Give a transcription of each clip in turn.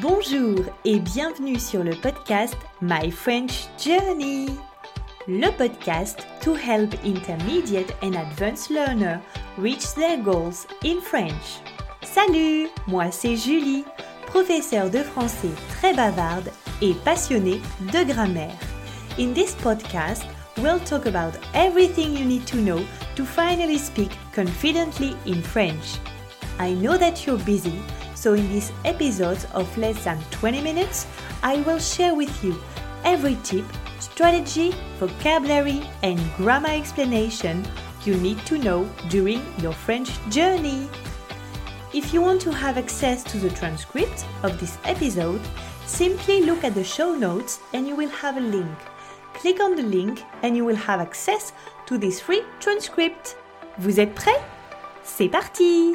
Bonjour et bienvenue sur le podcast My French Journey. Le podcast to help intermediate and advanced learners reach their goals in French. Salut, moi c'est Julie, professeure de français très bavarde et passionnée de grammaire. In this podcast, we'll talk about everything you need to know to finally speak confidently in French. I know that you're busy so, in this episode of less than 20 minutes, I will share with you every tip, strategy, vocabulary, and grammar explanation you need to know during your French journey. If you want to have access to the transcript of this episode, simply look at the show notes and you will have a link. Click on the link and you will have access to this free transcript. Vous êtes prêts C'est parti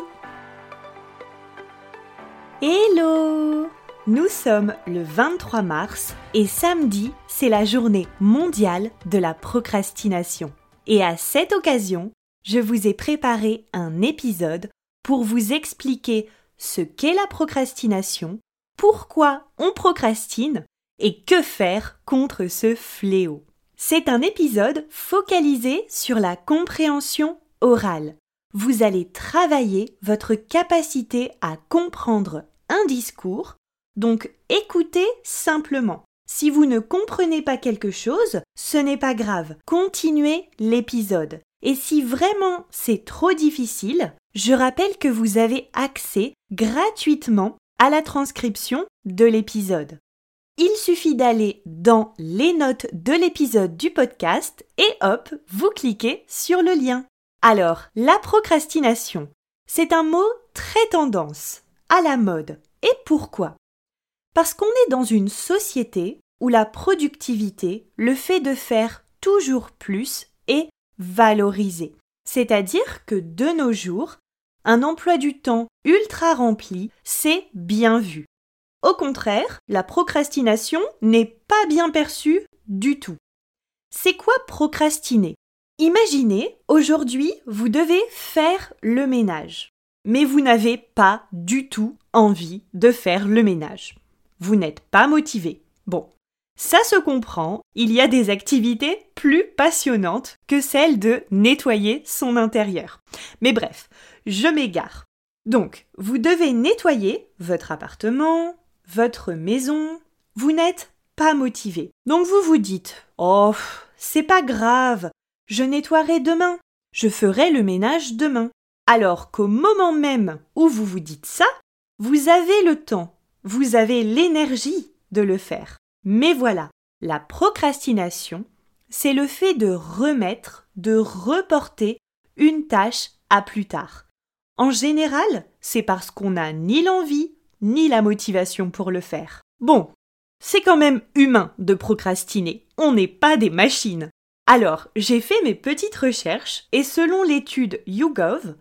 Hello Nous sommes le 23 mars et samedi, c'est la journée mondiale de la procrastination. Et à cette occasion, je vous ai préparé un épisode pour vous expliquer ce qu'est la procrastination, pourquoi on procrastine et que faire contre ce fléau. C'est un épisode focalisé sur la compréhension orale vous allez travailler votre capacité à comprendre un discours, donc écoutez simplement. Si vous ne comprenez pas quelque chose, ce n'est pas grave, continuez l'épisode. Et si vraiment c'est trop difficile, je rappelle que vous avez accès gratuitement à la transcription de l'épisode. Il suffit d'aller dans les notes de l'épisode du podcast et hop, vous cliquez sur le lien. Alors, la procrastination, c'est un mot très tendance, à la mode. Et pourquoi? Parce qu'on est dans une société où la productivité, le fait de faire toujours plus, est valorisé. C'est-à-dire que de nos jours, un emploi du temps ultra rempli, c'est bien vu. Au contraire, la procrastination n'est pas bien perçue du tout. C'est quoi procrastiner? Imaginez, aujourd'hui, vous devez faire le ménage, mais vous n'avez pas du tout envie de faire le ménage. Vous n'êtes pas motivé. Bon, ça se comprend, il y a des activités plus passionnantes que celle de nettoyer son intérieur. Mais bref, je m'égare. Donc, vous devez nettoyer votre appartement, votre maison. Vous n'êtes pas motivé. Donc vous vous dites Oh, c'est pas grave, je nettoierai demain. Je ferai le ménage demain. Alors qu'au moment même où vous vous dites ça, vous avez le temps, vous avez l'énergie de le faire. Mais voilà, la procrastination, c'est le fait de remettre, de reporter une tâche à plus tard. En général, c'est parce qu'on n'a ni l'envie ni la motivation pour le faire. Bon, c'est quand même humain de procrastiner, on n'est pas des machines. Alors, j'ai fait mes petites recherches et selon l'étude YouGov,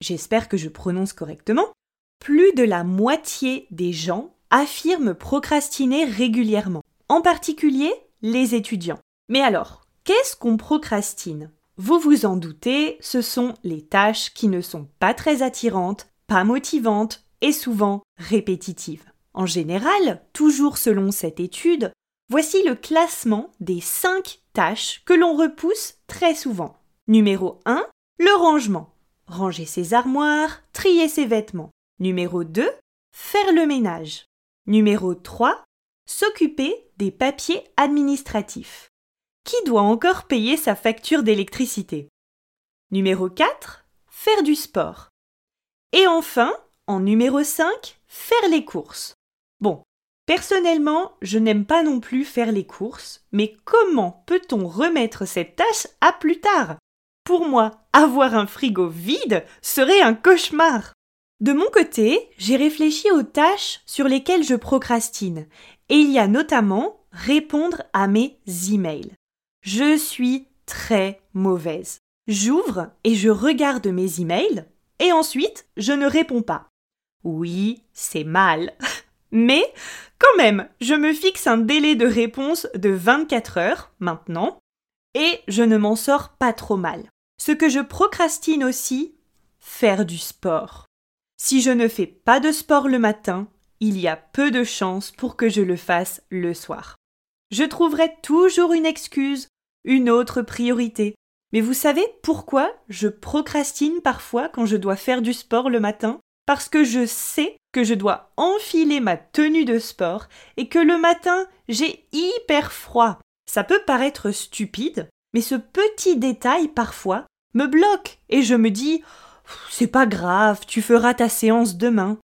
j'espère que je prononce correctement, plus de la moitié des gens affirment procrastiner régulièrement, en particulier les étudiants. Mais alors, qu'est-ce qu'on procrastine? Vous vous en doutez, ce sont les tâches qui ne sont pas très attirantes, pas motivantes et souvent répétitives. En général, toujours selon cette étude, Voici le classement des 5 tâches que l'on repousse très souvent. Numéro 1, le rangement. Ranger ses armoires, trier ses vêtements. Numéro 2, faire le ménage. Numéro 3, s'occuper des papiers administratifs. Qui doit encore payer sa facture d'électricité? Numéro 4, faire du sport. Et enfin, en numéro 5, faire les courses. Bon, Personnellement, je n'aime pas non plus faire les courses, mais comment peut-on remettre cette tâche à plus tard? Pour moi, avoir un frigo vide serait un cauchemar. De mon côté, j'ai réfléchi aux tâches sur lesquelles je procrastine, et il y a notamment répondre à mes emails. Je suis très mauvaise. J'ouvre et je regarde mes emails, et ensuite je ne réponds pas. Oui, c'est mal. Mais quand même, je me fixe un délai de réponse de 24 heures maintenant et je ne m'en sors pas trop mal. Ce que je procrastine aussi, faire du sport. Si je ne fais pas de sport le matin, il y a peu de chances pour que je le fasse le soir. Je trouverai toujours une excuse, une autre priorité. Mais vous savez pourquoi je procrastine parfois quand je dois faire du sport le matin? Parce que je sais que je dois enfiler ma tenue de sport et que le matin j'ai hyper froid. Ça peut paraître stupide, mais ce petit détail parfois me bloque et je me dis c'est pas grave, tu feras ta séance demain.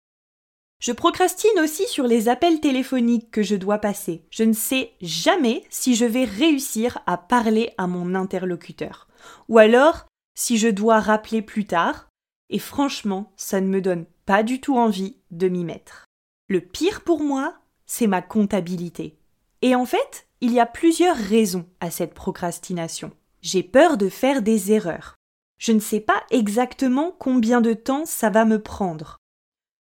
Je procrastine aussi sur les appels téléphoniques que je dois passer. Je ne sais jamais si je vais réussir à parler à mon interlocuteur. Ou alors si je dois rappeler plus tard. Et franchement, ça ne me donne du tout envie de m'y mettre. Le pire pour moi, c'est ma comptabilité. Et en fait, il y a plusieurs raisons à cette procrastination. J'ai peur de faire des erreurs. Je ne sais pas exactement combien de temps ça va me prendre.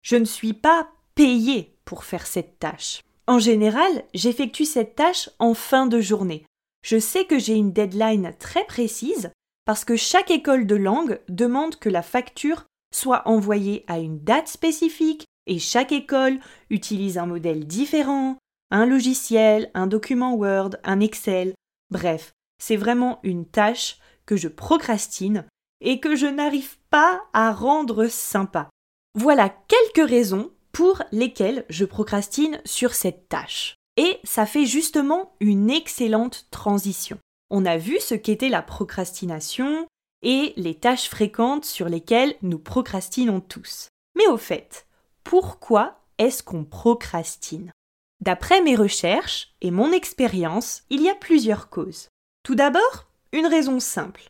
Je ne suis pas payé pour faire cette tâche. En général, j'effectue cette tâche en fin de journée. Je sais que j'ai une deadline très précise parce que chaque école de langue demande que la facture soit envoyée à une date spécifique et chaque école utilise un modèle différent, un logiciel, un document Word, un Excel. Bref, c'est vraiment une tâche que je procrastine et que je n'arrive pas à rendre sympa. Voilà quelques raisons pour lesquelles je procrastine sur cette tâche. Et ça fait justement une excellente transition. On a vu ce qu'était la procrastination et les tâches fréquentes sur lesquelles nous procrastinons tous. Mais au fait, pourquoi est-ce qu'on procrastine? D'après mes recherches et mon expérience, il y a plusieurs causes. Tout d'abord, une raison simple.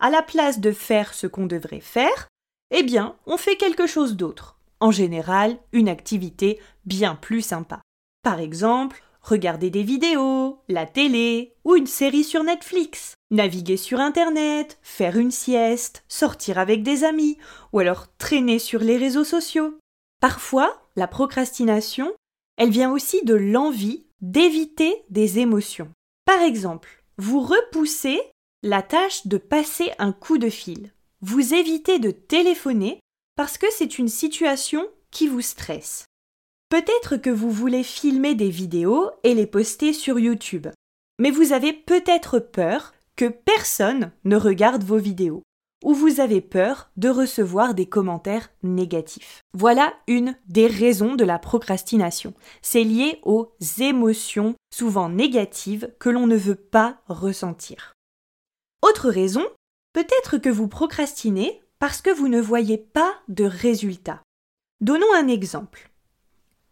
À la place de faire ce qu'on devrait faire, eh bien, on fait quelque chose d'autre. En général, une activité bien plus sympa. Par exemple, regarder des vidéos, la télé ou une série sur Netflix, naviguer sur Internet, faire une sieste, sortir avec des amis ou alors traîner sur les réseaux sociaux. Parfois, la procrastination, elle vient aussi de l'envie d'éviter des émotions. Par exemple, vous repoussez la tâche de passer un coup de fil vous évitez de téléphoner parce que c'est une situation qui vous stresse. Peut-être que vous voulez filmer des vidéos et les poster sur YouTube, mais vous avez peut-être peur que personne ne regarde vos vidéos, ou vous avez peur de recevoir des commentaires négatifs. Voilà une des raisons de la procrastination. C'est lié aux émotions souvent négatives que l'on ne veut pas ressentir. Autre raison, Peut-être que vous procrastinez parce que vous ne voyez pas de résultat. Donnons un exemple.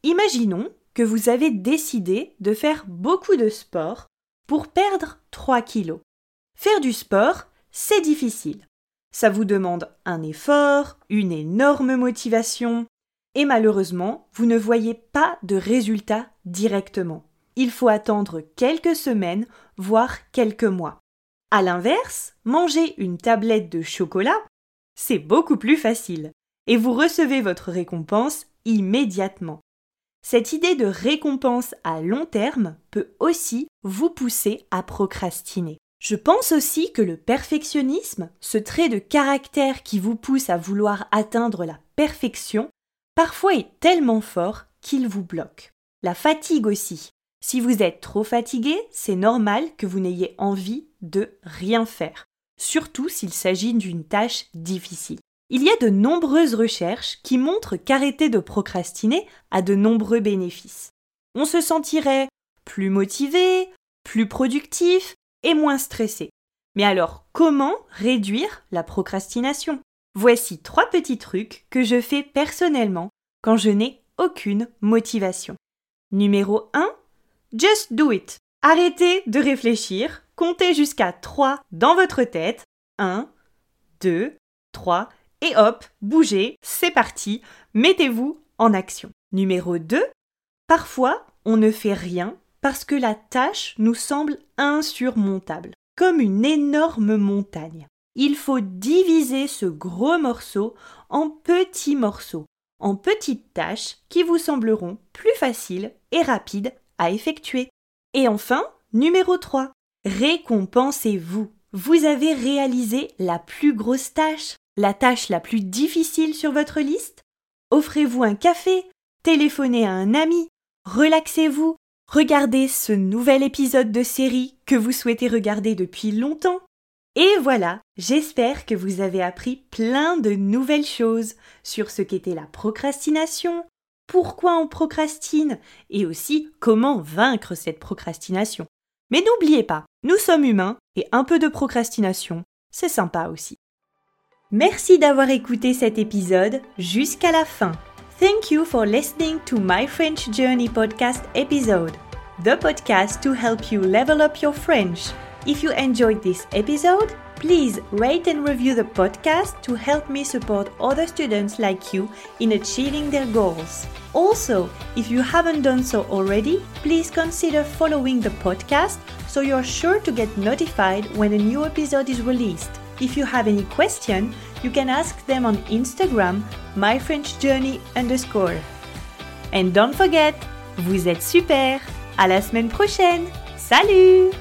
Imaginons que vous avez décidé de faire beaucoup de sport pour perdre 3 kilos. Faire du sport, c'est difficile. Ça vous demande un effort, une énorme motivation, et malheureusement, vous ne voyez pas de résultat directement. Il faut attendre quelques semaines, voire quelques mois. À l'inverse, manger une tablette de chocolat, c'est beaucoup plus facile, et vous recevez votre récompense immédiatement. Cette idée de récompense à long terme peut aussi vous pousser à procrastiner. Je pense aussi que le perfectionnisme, ce trait de caractère qui vous pousse à vouloir atteindre la perfection, parfois est tellement fort qu'il vous bloque. La fatigue aussi. Si vous êtes trop fatigué, c'est normal que vous n'ayez envie de rien faire, surtout s'il s'agit d'une tâche difficile. Il y a de nombreuses recherches qui montrent qu'arrêter de procrastiner a de nombreux bénéfices. On se sentirait plus motivé, plus productif et moins stressé. Mais alors, comment réduire la procrastination? Voici trois petits trucs que je fais personnellement quand je n'ai aucune motivation. Numéro 1, just do it. Arrêtez de réfléchir, comptez jusqu'à 3 dans votre tête. 1, 2, 3, et hop, bougez, c'est parti, mettez-vous en action. Numéro 2, parfois on ne fait rien parce que la tâche nous semble insurmontable, comme une énorme montagne. Il faut diviser ce gros morceau en petits morceaux, en petites tâches qui vous sembleront plus faciles et rapides à effectuer. Et enfin, numéro 3, Récompensez-vous. Vous avez réalisé la plus grosse tâche, la tâche la plus difficile sur votre liste Offrez-vous un café, téléphonez à un ami, relaxez-vous, regardez ce nouvel épisode de série que vous souhaitez regarder depuis longtemps. Et voilà, j'espère que vous avez appris plein de nouvelles choses sur ce qu'était la procrastination, pourquoi on procrastine et aussi comment vaincre cette procrastination. Mais n'oubliez pas, nous sommes humains et un peu de procrastination, c'est sympa aussi. Merci d'avoir écouté cet épisode jusqu'à la fin. Thank you for listening to my French Journey podcast episode, the podcast to help you level up your French. If you enjoyed this episode, please rate and review the podcast to help me support other students like you in achieving their goals. Also, if you haven't done so already, please consider following the podcast so you're sure to get notified when a new episode is released. If you have any question, you can ask them on Instagram, myfrenchjourney underscore. And don't forget, vous êtes super! À la semaine prochaine! Salut!